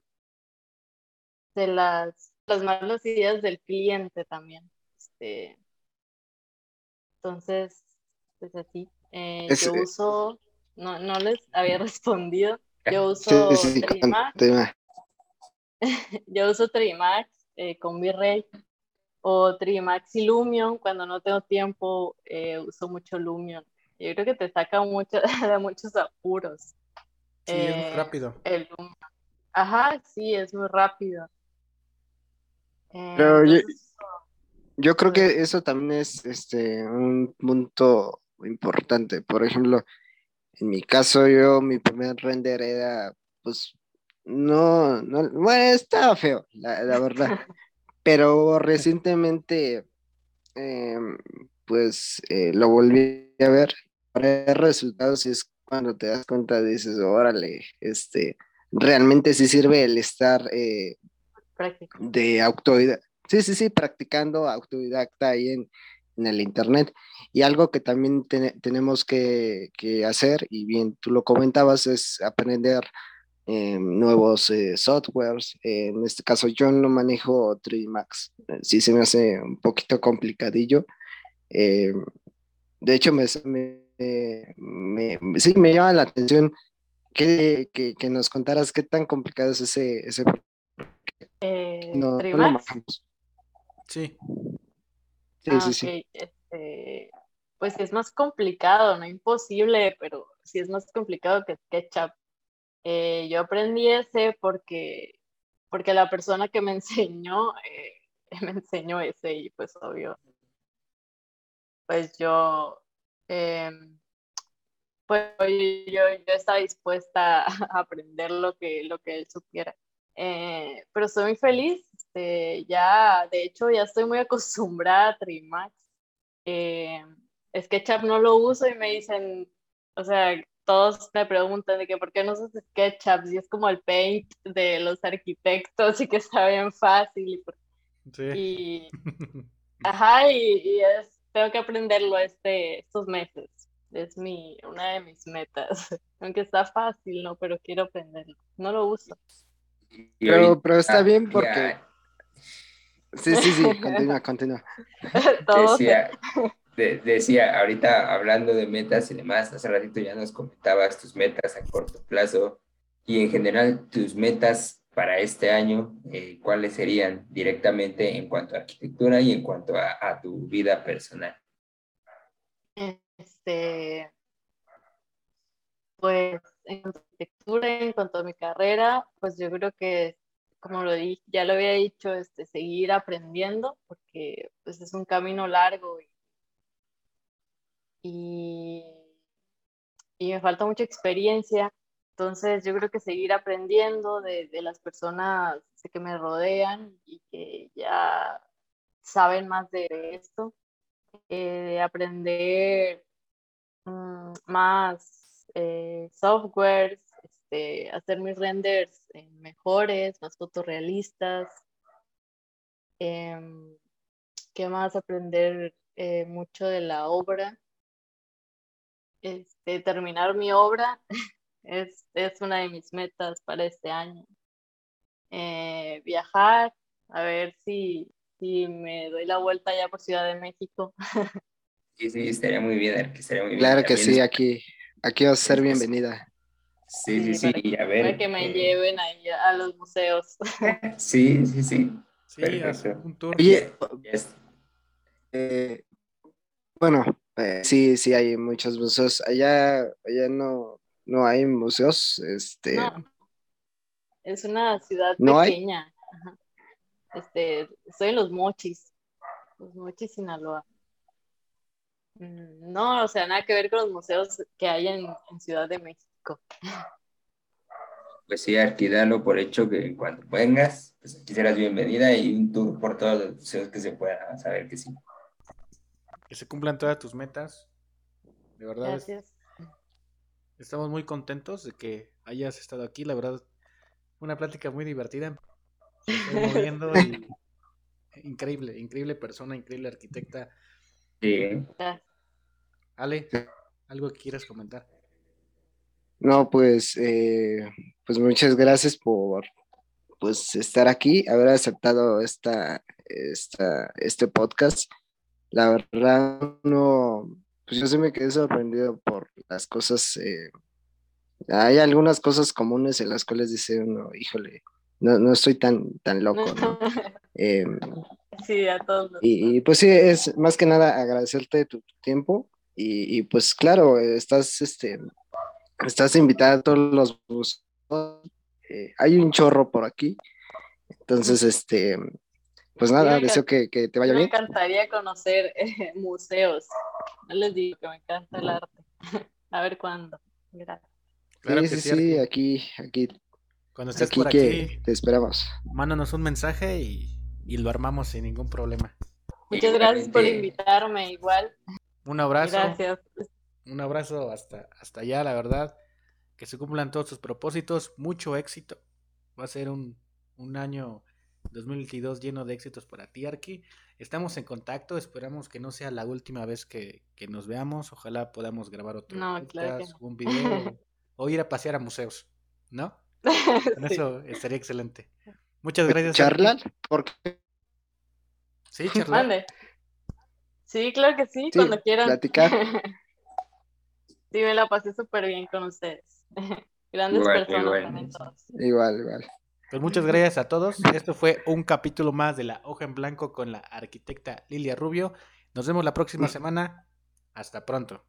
se las plasmar las ideas del cliente también. Este, entonces, pues así. Eh, es, yo uso, no, no les había respondido. Yo uso sí, sí, Trimax. yo uso Trimax eh, con Virrey o Trimax y Lumion. Cuando no tengo tiempo, eh, uso mucho Lumion. Yo creo que te saca mucho, de muchos apuros. Sí, es muy rápido. El Ajá, sí, es muy rápido. Pero yo, yo, creo que eso también es este, un punto importante. Por ejemplo, en mi caso, yo, mi primer render era, pues, no, no bueno, estaba feo, la, la verdad. Pero recientemente, eh, pues, eh, lo volví a ver. Para ver resultados y es cuando te das cuenta, dices, órale, este, realmente sí sirve el estar eh, de autodidacta. Sí, sí, sí, practicando autodidacta ahí en, en el Internet. Y algo que también tenemos que, que, hacer, y bien tú lo comentabas, es aprender eh, nuevos eh, softwares. Eh, en este caso yo no manejo 3D Max. Sí se me hace un poquito complicadillo. de hecho, me, sí me llama la atención que, que, que, nos contaras qué tan complicado es ese, ese eh, no, no Sí. Sí, ah, sí, sí. Este, pues es más complicado, no imposible, pero sí es más complicado que SketchUp. Eh, yo aprendí ese porque, porque la persona que me enseñó, eh, me enseñó ese y pues obvio, pues yo, em, pues yo, yo estaba dispuesta a aprender lo que, lo que él supiera. Eh, pero estoy muy feliz. Este, ya, de hecho, ya estoy muy acostumbrada a Trimax. Eh, SketchUp no lo uso y me dicen, o sea, todos me preguntan de que por qué no usas SketchUp si es como el paint de los arquitectos y que está bien fácil. Y, sí. y ajá, y, y es, tengo que aprenderlo este, estos meses. Es mi, una de mis metas. Aunque está fácil, ¿no? Pero quiero aprenderlo. No lo uso. Pero, pero está bien porque... Sí, sí, sí, continúa, continúa. Decía, decía, ahorita hablando de metas y demás, hace ratito ya nos comentabas tus metas a corto plazo y en general tus metas para este año, eh, ¿cuáles serían directamente en cuanto a arquitectura y en cuanto a, a tu vida personal? Este, pues en cuanto a arquitectura, en cuanto a mi carrera, pues yo creo que, como lo dije, ya lo había dicho, este, seguir aprendiendo, porque pues es un camino largo y, y, me falta mucha experiencia. Entonces yo creo que seguir aprendiendo de, de las personas que me rodean y que ya saben más de esto, eh, aprender mmm, más eh, softwares, este, hacer mis renders mejores, más fotorrealistas, Em, ¿qué más? Aprender eh, mucho de la obra. Este, terminar mi obra es, es una de mis metas para este año. Eh, viajar, a ver si, si me doy la vuelta ya por Ciudad de México. Sí, sí, estaría muy bien, estaría muy bien. Claro que También sí, es- aquí, aquí vas a ser bienvenida. Sí, sí, sí, para, y a para ver. que me eh, lleven ahí a los museos. Sí, sí, sí. Sí, un tour. Oye, Ya es- eh, bueno, eh, sí, sí hay muchos museos. Allá, allá no, no hay museos, este, No, es una ciudad ¿No hay? pequeña. Ajá. Este, estoy en Los Mochis, Los Mochis, Sinaloa. Mm, No, o sea, nada que ver con los museos que hay en, en Ciudad de México. Pues sí, aquí dalo por hecho que cuando vengas, pues aquí serás bienvenida y un tour por todos los museos que se pueda saber que sí. Que se cumplan todas tus metas. De verdad, Gracias. estamos muy contentos de que hayas estado aquí. La verdad, una plática muy divertida. Moviendo y increíble, increíble persona, increíble arquitecta. Sí, Gracias. Ale, ¿algo que quieras comentar? no, pues, eh, pues muchas gracias por, pues, estar aquí, haber aceptado esta, esta, este podcast. La verdad, no, pues yo sí me quedé sorprendido por las cosas, eh, hay algunas cosas comunes en las cuales dice uno, híjole, no, no estoy tan, tan loco, ¿no? Eh, Sí, a todos. los- y, y, pues sí, es más que nada agradecerte tu tiempo y, y, pues claro, estás, este, estás invitada a todos los museos. eh, hay un chorro por aquí, entonces, este, pues nada, me deseo que, que te vaya me bien. encantaría conocer eh, museos. No les digo que me encanta el arte. A ver cuándo. Gracias. Claro sí, que sí, sí, sí, aquí, aquí, Cuando estés aquí por que aquí, te esperamos. mándanos un mensaje y, y lo armamos sin ningún problema. Muchas gracias por invitarme. Igual. Un abrazo. Gracias. Un abrazo hasta, hasta allá, la verdad. Que se cumplan todos sus propósitos. Mucho éxito. Va a ser un, un año 2022 lleno de éxitos para ti, Arki. Estamos en contacto. Esperamos que no sea la última vez que, que nos veamos. Ojalá podamos grabar otro No, claro que podcast, un video o ir a pasear a museos. ¿No? Con Sí. eso estaría excelente. Muchas gracias. Arki. ¿Charlar? Porque Sí, charlar. Mande. Sí, claro que sí, Sí, cuando quieran. platicar. Sí, me la pasé súper bien con ustedes. Grandes Igual, personas igual. también todos. igual, igual. Pues muchas gracias a todos. Esto fue un capítulo más de La Hoja en Blanco con la arquitecta Lilia Rubio. Nos vemos la próxima semana. Hasta pronto.